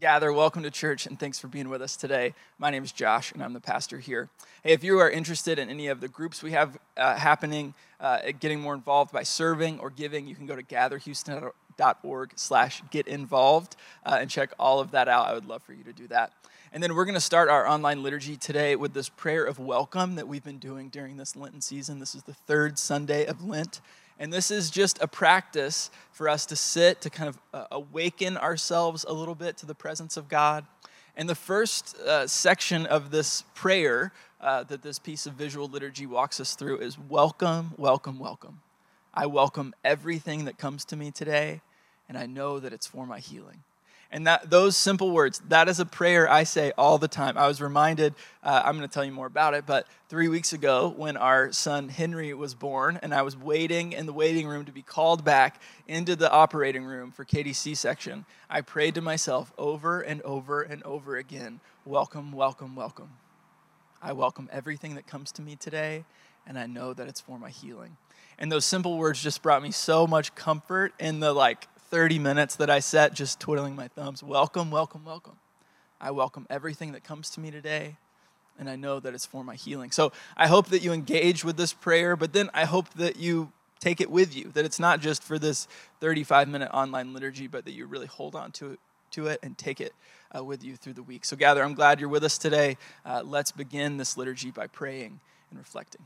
Gather, welcome to church, and thanks for being with us today. My name is Josh, and I'm the pastor here. Hey, if you are interested in any of the groups we have uh, happening, uh, getting more involved by serving or giving, you can go to gatherhouston.org slash get involved uh, and check all of that out. I would love for you to do that. And then we're going to start our online liturgy today with this prayer of welcome that we've been doing during this Lenten season. This is the third Sunday of Lent. And this is just a practice for us to sit, to kind of uh, awaken ourselves a little bit to the presence of God. And the first uh, section of this prayer uh, that this piece of visual liturgy walks us through is Welcome, welcome, welcome. I welcome everything that comes to me today, and I know that it's for my healing. And that, those simple words, that is a prayer I say all the time. I was reminded, uh, I'm going to tell you more about it, but three weeks ago when our son Henry was born, and I was waiting in the waiting room to be called back into the operating room for Katie's C section, I prayed to myself over and over and over again Welcome, welcome, welcome. I welcome everything that comes to me today, and I know that it's for my healing. And those simple words just brought me so much comfort in the like 30 minutes that I sat just twiddling my thumbs. Welcome, welcome, welcome. I welcome everything that comes to me today, and I know that it's for my healing. So I hope that you engage with this prayer, but then I hope that you take it with you, that it's not just for this 35 minute online liturgy, but that you really hold on to it, to it and take it uh, with you through the week. So, Gather, I'm glad you're with us today. Uh, let's begin this liturgy by praying and reflecting.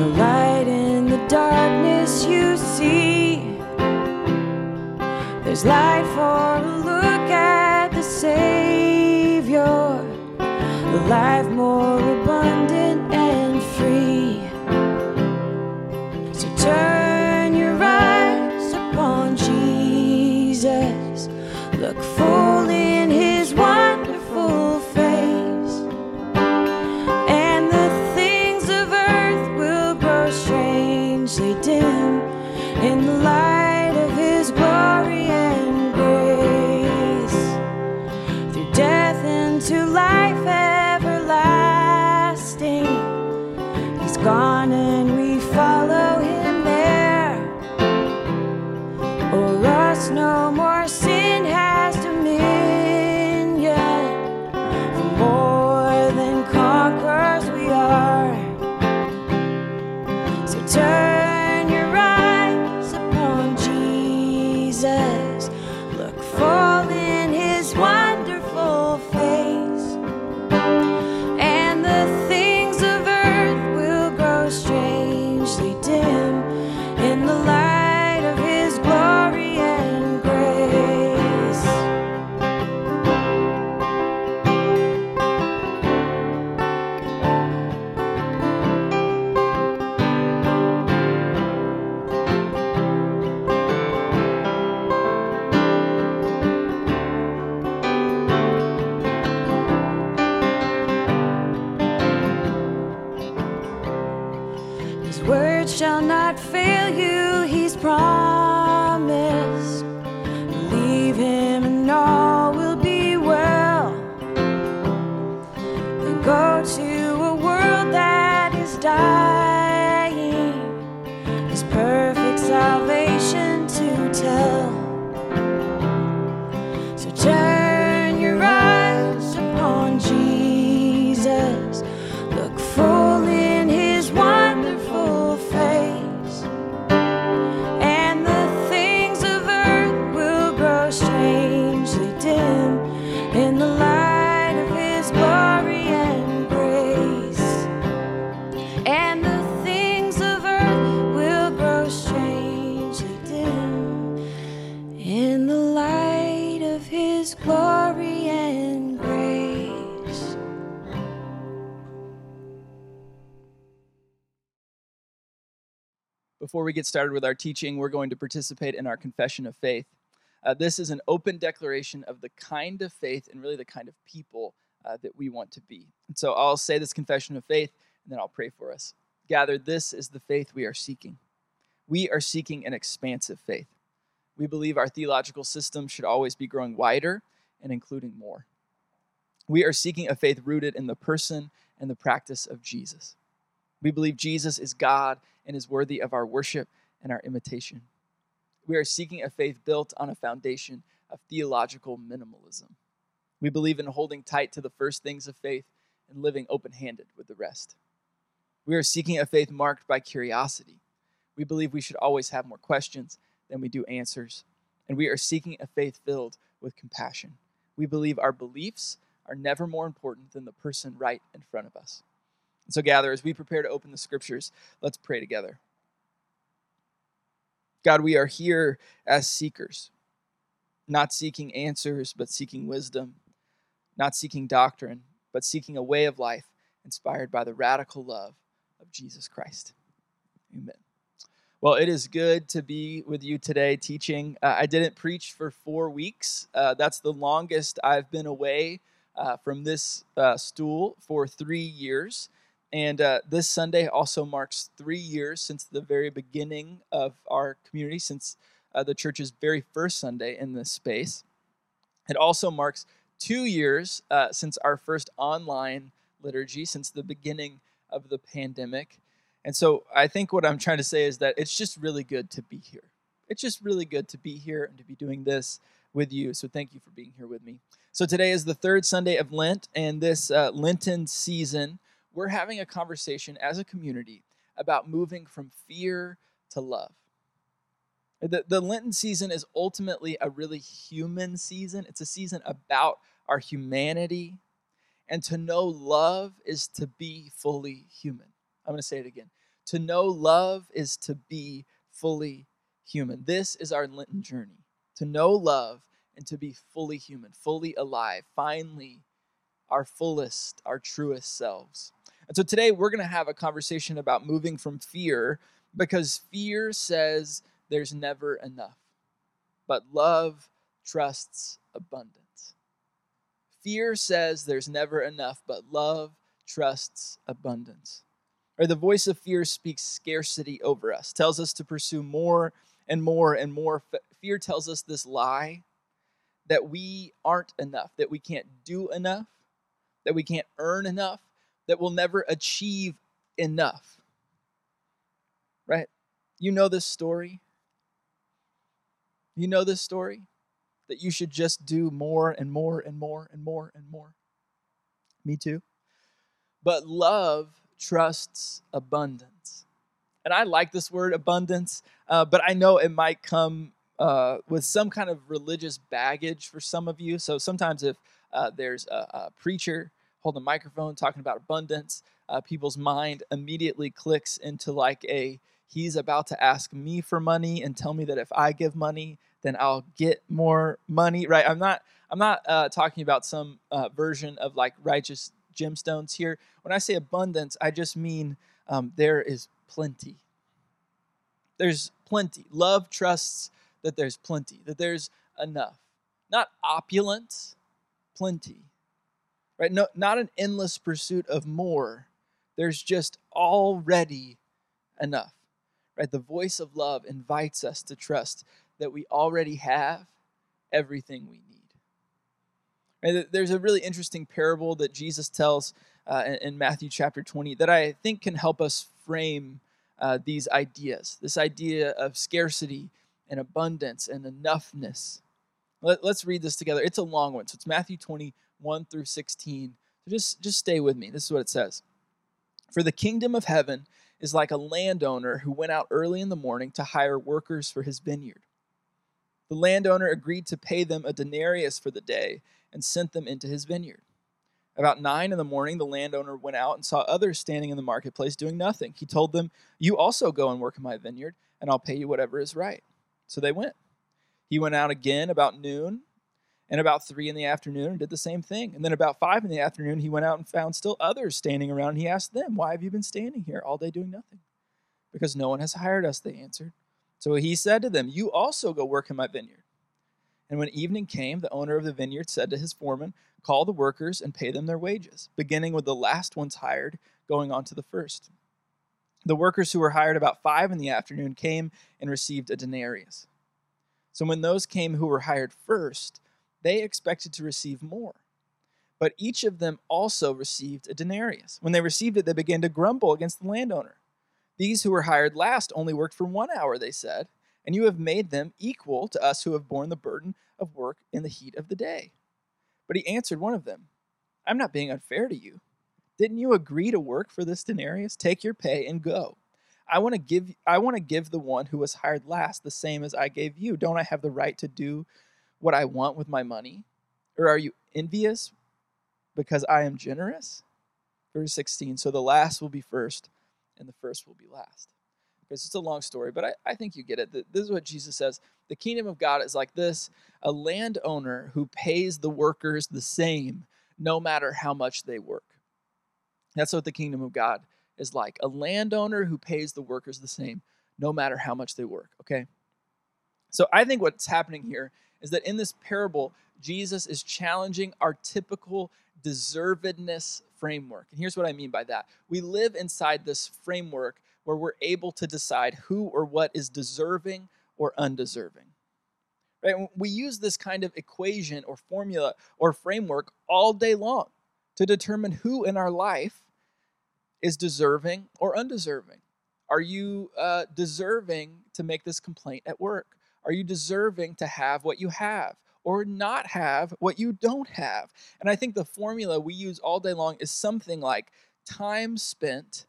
the light in the darkness you see. There's light for a look at the Savior, the life more. Before we get started with our teaching, we're going to participate in our confession of faith. Uh, this is an open declaration of the kind of faith and really the kind of people uh, that we want to be. And so I'll say this confession of faith and then I'll pray for us. Gather, this is the faith we are seeking. We are seeking an expansive faith. We believe our theological system should always be growing wider and including more. We are seeking a faith rooted in the person and the practice of Jesus. We believe Jesus is God and is worthy of our worship and our imitation. We are seeking a faith built on a foundation of theological minimalism. We believe in holding tight to the first things of faith and living open handed with the rest. We are seeking a faith marked by curiosity. We believe we should always have more questions than we do answers. And we are seeking a faith filled with compassion. We believe our beliefs are never more important than the person right in front of us. So, gather, as we prepare to open the scriptures, let's pray together. God, we are here as seekers, not seeking answers, but seeking wisdom, not seeking doctrine, but seeking a way of life inspired by the radical love of Jesus Christ. Amen. Well, it is good to be with you today teaching. Uh, I didn't preach for four weeks. Uh, that's the longest I've been away uh, from this uh, stool for three years. And uh, this Sunday also marks three years since the very beginning of our community, since uh, the church's very first Sunday in this space. It also marks two years uh, since our first online liturgy, since the beginning of the pandemic. And so I think what I'm trying to say is that it's just really good to be here. It's just really good to be here and to be doing this with you. So thank you for being here with me. So today is the third Sunday of Lent, and this uh, Lenten season, we're having a conversation as a community about moving from fear to love. The, the Lenten season is ultimately a really human season. It's a season about our humanity. And to know love is to be fully human. I'm going to say it again. To know love is to be fully human. This is our Lenten journey. to know love, and to be fully human, fully alive, finally, our fullest, our truest selves. And so today we're going to have a conversation about moving from fear because fear says there's never enough, but love trusts abundance. Fear says there's never enough, but love trusts abundance. Or the voice of fear speaks scarcity over us, tells us to pursue more and more and more. Fear tells us this lie that we aren't enough, that we can't do enough, that we can't earn enough, that we'll never achieve enough. Right? You know this story. You know this story that you should just do more and more and more and more and more. Me too. But love trusts abundance. And I like this word abundance, uh, but I know it might come uh, with some kind of religious baggage for some of you. So sometimes if uh, there's a, a, preacher holding a microphone talking about abundance, uh, people's mind immediately clicks into like a he's about to ask me for money and tell me that if I give money, then I'll get more money. Right? I'm not. I'm not uh, talking about some uh, version of like righteous gemstones here. When I say abundance, I just mean um, there is plenty. There's plenty. Love trusts that there's plenty, that there's enough. Not opulence, plenty. Right? No, not an endless pursuit of more. There's just already enough. Right? The voice of love invites us to trust that we already have everything we need. Right? There's a really interesting parable that Jesus tells uh, in, Matthew chapter 20 that I think can help us frame uh, these ideas this idea of scarcity and abundance and enoughness. Let, us read this together. It's a long one. So it's Matthew 21 through 16. So just, just stay with me. This is what it says For the kingdom of heaven is like a landowner who went out early in the morning to hire workers for his vineyard. The landowner agreed to pay them a denarius for the day and sent them into his vineyard. About nine in the morning, the landowner went out and saw others standing in the marketplace doing nothing. He told them, You also go and work in my vineyard, and I'll pay you whatever is right. So they went. He went out again about noon and about three in the afternoon did the same thing. And then about five in the afternoon, he went out and found still others standing around. And he asked them, Why have you been standing here all day doing nothing? Because no one has hired us, they answered. So he said to them, You also go work in my vineyard. And when evening came, the owner of the vineyard said to his foreman, Call the workers and pay them their wages, beginning with the last ones hired, going on to the first. The workers who were hired about five in the afternoon came and received a denarius. So when those came who were hired first, they expected to receive more. But each of them also received a denarius. When they received it, they began to grumble against the landowner. These who were hired last only worked for one hour, they said, and you have made them equal to us who have borne the burden of work in the heat of the day. But he answered one of them, I'm not being unfair to you. Didn't you agree to work for this denarius? Take your pay and go. I want to give I want to give the one who was hired last the same as I gave you. Don't I have the right to do what I want with my money? Or are you envious because I am generous? Verse 16. So the last will be first, and the first will be last. Because it's a long story, but I, I think you get it. This is what Jesus says. The kingdom of God is like this a landowner who pays the workers the same no matter how much they work. That's what the kingdom of God is like a landowner who pays the workers the same no matter how much they work, okay? So I think what's happening here is that in this parable, Jesus is challenging our typical deservedness framework. And here's what I mean by that we live inside this framework where we're able to decide who or what is deserving or undeserving. Right? We use this kind of equation or formula or framework all day long to determine who in our life is deserving or undeserving. Are you uh, deserving to make this complaint at work? Are you deserving to have what you have or not have what you don't have? And I think the formula we use all day long is something like time spent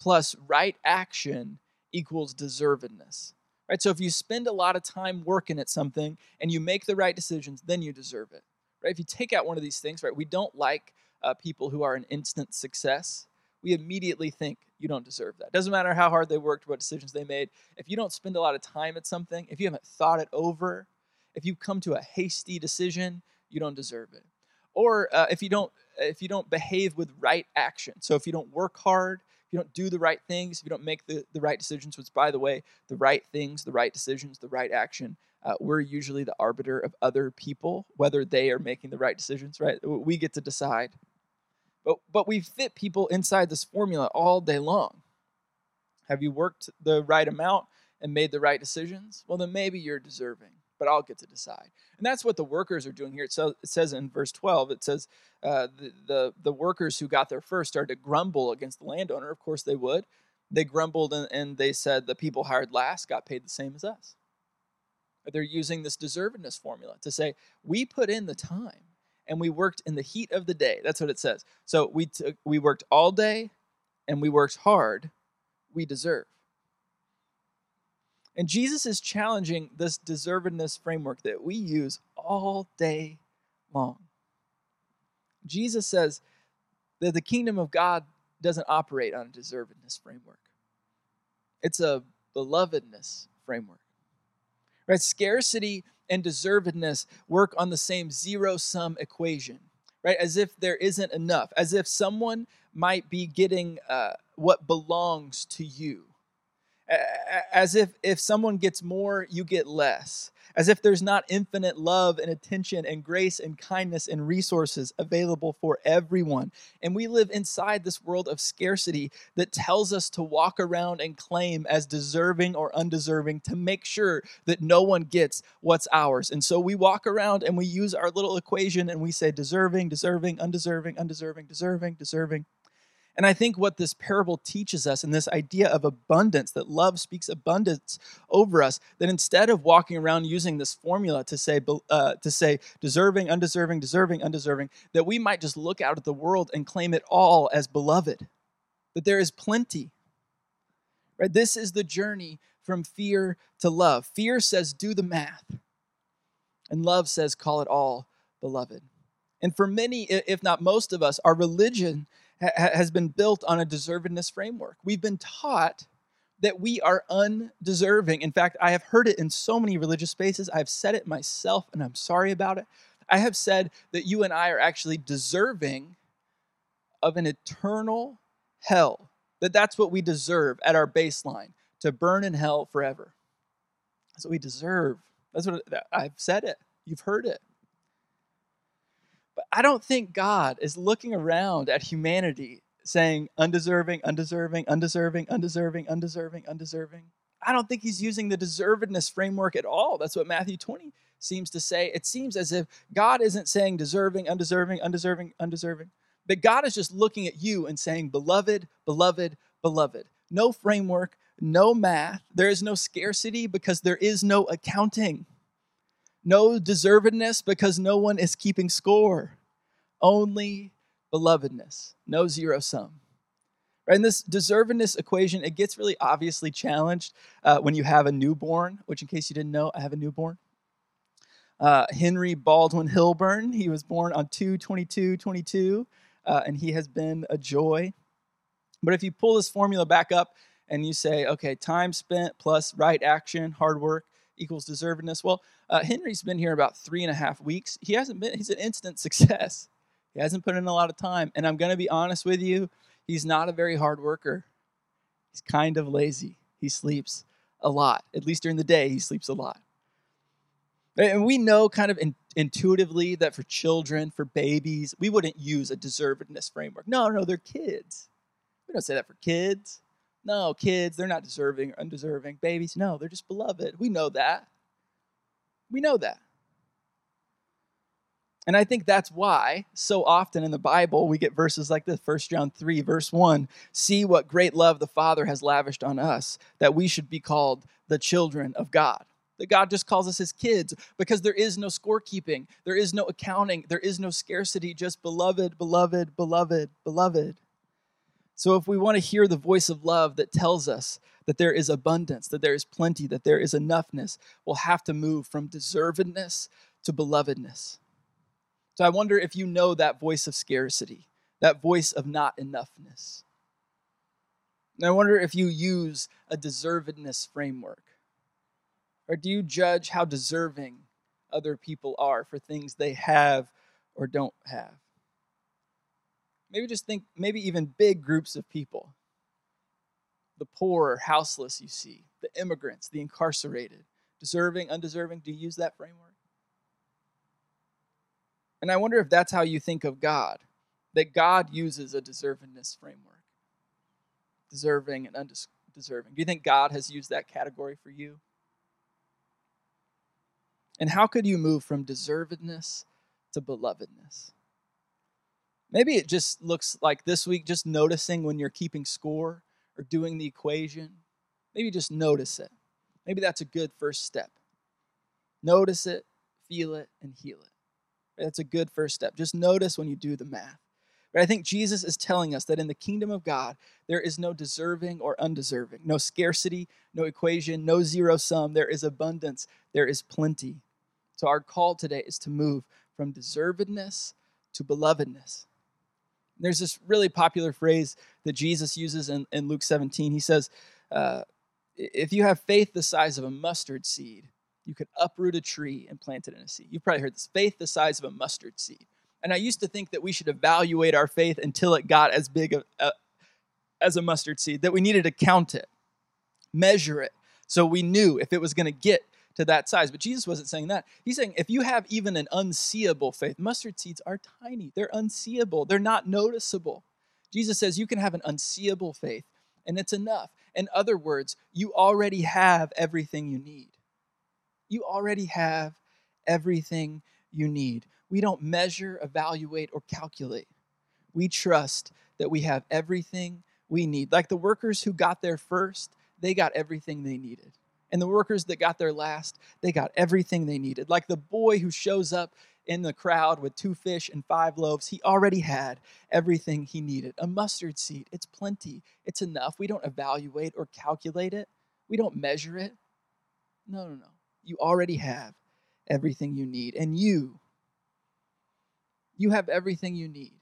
plus right action equals deservedness. Right? So if you spend a lot of time working at something and you make the right decisions, then you deserve it. Right? If you take out one of these things, right? We don't like uh, people who are an instant success we immediately think you don't deserve that. Doesn't matter how hard they worked, what decisions they made. If you don't spend a lot of time at something, if you haven't thought it over, if you come to a hasty decision, you don't deserve it. Or uh, if you don't if you don't behave with right action. So if you don't work hard, if you don't do the right things, if you don't make the, the right decisions, which by the way, the right things, the right decisions, the right action, uh, we're usually the arbiter of other people, whether they are making the right decisions, right? We get to decide. But, but we fit people inside this formula all day long. Have you worked the right amount and made the right decisions? Well, then maybe you're deserving but I'll get to decide. And that's what the workers are doing here. So it says in verse 12, it says uh, the, the, the workers who got there first started to grumble against the landowner. Of course they would. They grumbled and, and they said the people hired last got paid the same as us. They're using this deservedness formula to say we put in the time and we worked in the heat of the day. That's what it says. So we took, we worked all day and we worked hard. We deserve. And Jesus is challenging this deservedness framework that we use all day long. Jesus says that the kingdom of God doesn't operate on a deservedness framework. It's a belovedness framework. Right? Scarcity and deservedness work on the same zero sum equation, right? As if there isn't enough, as if someone might be getting uh, what belongs to you as if if someone gets more you get less as if there's not infinite love and attention and grace and kindness and resources available for everyone. And we live inside this world of scarcity that tells us to walk around and claim as deserving or undeserving to make sure that no one gets what's ours. And so we walk around and we use our little equation and we say deserving deserving undeserving undeserving deserving deserving and I think what this parable teaches us, and this idea of abundance, that love speaks abundance over us, that instead of walking around using this formula to say, uh, to say deserving, undeserving, deserving, undeserving, that we might just look out at the world and claim it all as beloved, that there is plenty. Right? This is the journey from fear to love. Fear says, do the math. And love says, call it all beloved. And for many, if not most of us, our religion ha- has been built on a deservedness framework. We've been taught that we are undeserving. In fact, I have heard it in so many religious spaces. I've said it myself, and I'm sorry about it. I have said that you and I are actually deserving of an eternal hell, that that's what we deserve at our baseline to burn in hell forever. That's what we deserve. That's what I've said it. You've heard it. But I don't think God is looking around at humanity saying undeserving, undeserving, undeserving, undeserving, undeserving, undeserving. I don't think he's using the deservedness framework at all. That's what Matthew 20 seems to say. It seems as if God isn't saying deserving, undeserving, undeserving, undeserving, but God is just looking at you and saying, beloved, beloved, beloved. No framework, no math. There is no scarcity because there is no accounting no deservedness because no one is keeping score, only belovedness, no zero sum. Right? And this deservedness equation, it gets really obviously challenged uh, when you have a newborn, which, in case you didn't know, I have a newborn. Uh, Henry Baldwin Hilburn, he was born on 2 22 22, uh, and he has been a joy. But if you pull this formula back up and you say, okay, time spent plus right action, hard work, equals deservedness. Well, uh, Henry's been here about three and a half weeks. He hasn't been, he's an instant success. He hasn't put in a lot of time. And I'm going to be honest with you, he's not a very hard worker. He's kind of lazy. He sleeps a lot. At least during the day, he sleeps a lot. And we know kind of in, intuitively that for children, for babies, we wouldn't use a deservedness framework. No, no, they're kids. We don't say that for kids. No, kids, they're not deserving or undeserving. Babies, no, they're just beloved. We know that. We know that. And I think that's why so often in the Bible we get verses like this 1 John 3, verse 1 See what great love the Father has lavished on us, that we should be called the children of God. That God just calls us his kids because there is no scorekeeping, there is no accounting, there is no scarcity, just beloved, beloved, beloved, beloved. So, if we want to hear the voice of love that tells us that there is abundance, that there is plenty, that there is enoughness, we'll have to move from deservedness to belovedness. So, I wonder if you know that voice of scarcity, that voice of not enoughness. And I wonder if you use a deservedness framework. Or do you judge how deserving other people are for things they have or don't have. Maybe just think, maybe even big groups of people the poor, houseless, you see, the immigrants, the incarcerated, deserving, undeserving. Do you use that framework? And I wonder if that's how you think of God, that God uses a deservingness framework, deserving and undeserving. Do you think God has used that category for you? And how could you move from deservedness to belovedness? Maybe it just looks like this week just noticing when you're keeping score or doing the equation. Maybe just notice it. Maybe that's a good first step. Notice it, feel it, and heal it. That's a good first step. Just notice when you do the math. But I think Jesus is telling us that in the kingdom of God, there is no deserving or undeserving, no scarcity, no equation, no zero sum. There is abundance, there is plenty. So our call today is to move from deservedness to belovedness. There's this really popular phrase that Jesus uses in, in Luke 17. He says, uh, If you have faith the size of a mustard seed, you could uproot a tree and plant it in a sea. You've probably heard this faith the size of a mustard seed. And I used to think that we should evaluate our faith until it got as big a, a, as a mustard seed, that we needed to count it, measure it, so we knew if it was going to get to that size. But Jesus wasn't saying that. He's saying if you have even an unseeable faith, mustard seeds are tiny, they're unseeable, they're not noticeable. Jesus says you can have an unseeable faith, and it's enough. In other words, you already have everything you need. You already have everything you need. We don't measure, evaluate, or calculate. We trust that we have everything we need. Like the workers who got there first, they got everything they needed. And the workers that got there last, they got everything they needed. Like the boy who shows up in the crowd with two fish and five loaves, he already had everything he needed. A mustard seed, it's plenty, it's enough. We don't evaluate or calculate it, we don't measure it. No, no, no. You already have everything you need. And you, you have everything you need.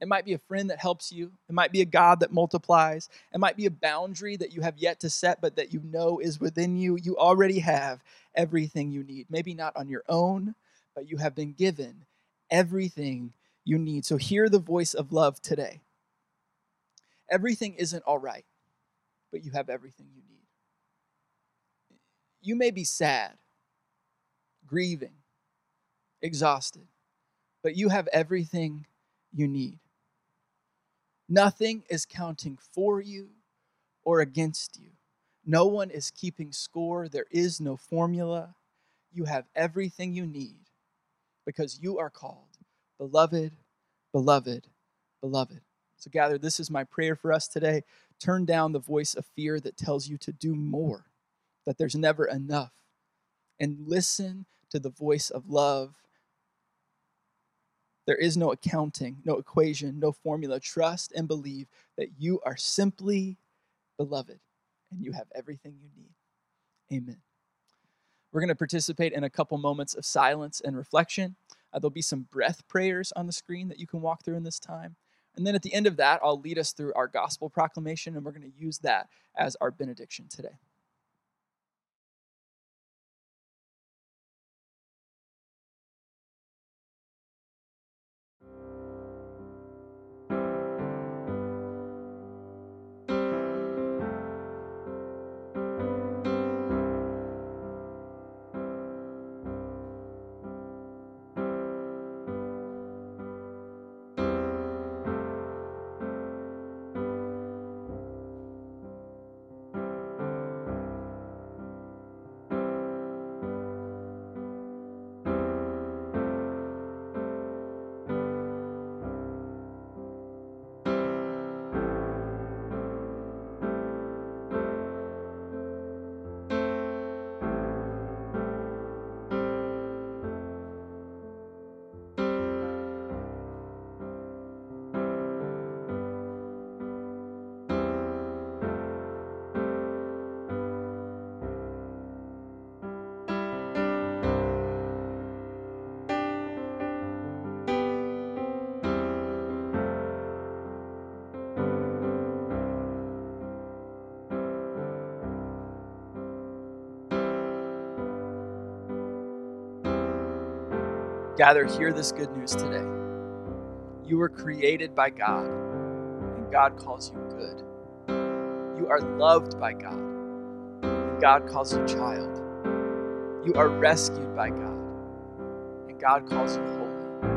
It might be a friend that helps you. It might be a God that multiplies. It might be a boundary that you have yet to set, but that you know is within you. You already have everything you need. Maybe not on your own, but you have been given everything you need. So hear the voice of love today. Everything isn't all right, but you have everything you need. You may be sad, grieving, exhausted, but you have everything you need. Nothing is counting for you or against you. No one is keeping score. There is no formula. You have everything you need because you are called beloved, beloved, beloved. So, gather, this is my prayer for us today. Turn down the voice of fear that tells you to do more, that there's never enough, and listen to the voice of love there is no accounting, no equation, no formula. Trust and believe that you are simply beloved and you have everything you need. Amen. We're going to participate in a couple moments of silence and reflection. Uh, there'll be some breath prayers on the screen that you can walk through in this time. And then at the end of that, I'll lead us through our gospel proclamation, and we're going to use that as our benediction today. Gather, hear this good news today. You were created by God, and God calls you good. You are loved by God, and God calls you child. You are rescued by God, and God calls you holy.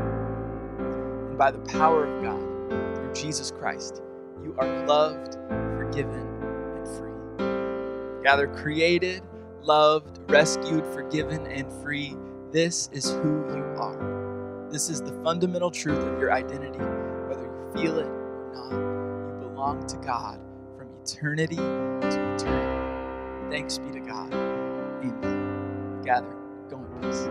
And by the power of God, through Jesus Christ, you are loved, forgiven, and free. Gather, created, loved, rescued, forgiven, and free. This is who you are. This is the fundamental truth of your identity, whether you feel it or not. You belong to God from eternity to eternity. Thanks be to God. Amen. Gather, go in peace.